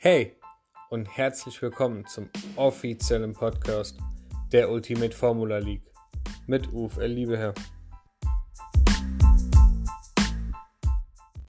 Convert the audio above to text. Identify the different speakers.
Speaker 1: Hey und herzlich willkommen zum offiziellen Podcast der Ultimate Formula League mit Uf äh, Liebeherr.